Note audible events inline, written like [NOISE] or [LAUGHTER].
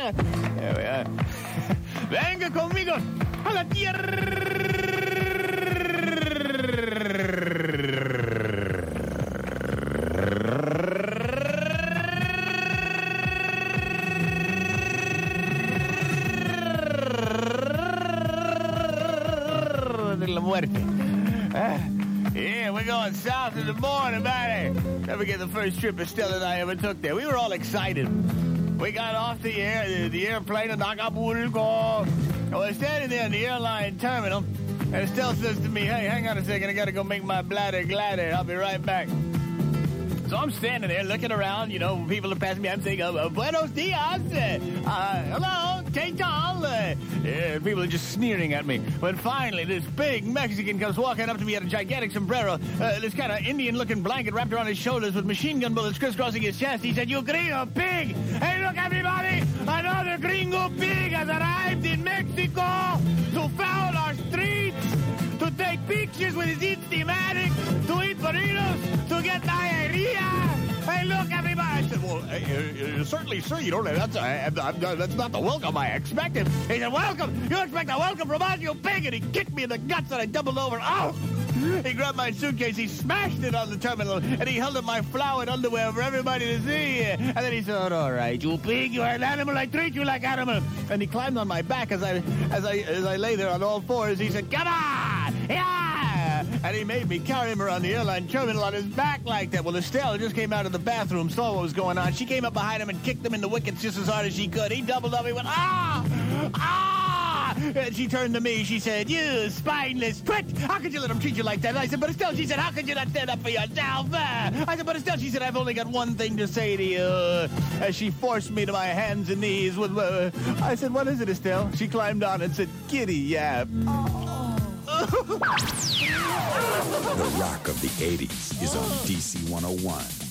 There we are. [LAUGHS] Venga conmigo a la tierra la muerte. Ah, yeah, we're going south in the morning, buddy. Never get the first trip Estelle and I ever took there. We were all excited. We got off the air, the, the airplane in Acapulco. I was standing there in the airline terminal, and Estelle says to me, "Hey, hang on a second, I gotta go make my bladder gladder. I'll be right back." So I'm standing there looking around, you know, people are passing me. I'm saying, uh, Buenos dias. Uh, hello, ¿qué tal? Uh, people are just sneering at me. But finally, this big Mexican comes walking up to me at a gigantic sombrero, uh, this kind of Indian looking blanket wrapped around his shoulders with machine gun bullets crisscrossing his chest. He said, You gringo pig! Hey, look, everybody! Another gringo pig has arrived in Mexico to foul our streets! to take pictures with his Instamatic, to eat burritos, well, uh, uh, certainly, sir, you know, that's, uh, uh, that's not the welcome I expected. He said, welcome? You expect a welcome from us, you pig? And he kicked me in the guts and I doubled over. Oh! He grabbed my suitcase, he smashed it on the terminal, and he held up my flowered underwear for everybody to see. And then he said, all right, you pig, you're an animal, I treat you like animal. And he climbed on my back as I, as I, as I lay there on all fours. He said, come on! Yeah! And he made me carry him around the airline terminal on his back like that. Well, Estelle just came out of the bathroom, saw what was going on. She came up behind him and kicked him in the wickets just as hard as she could. He doubled up. He went, ah! Ah! And she turned to me. She said, you spineless twit! How could you let him treat you like that? And I said, but Estelle, she said, how could you not stand up for yourself? I said, but Estelle, she said, I've only got one thing to say to you. As she forced me to my hands and knees with, uh, I said, what is it, Estelle? She climbed on and said, giddy yap. The rock of the 80s is on DC 101.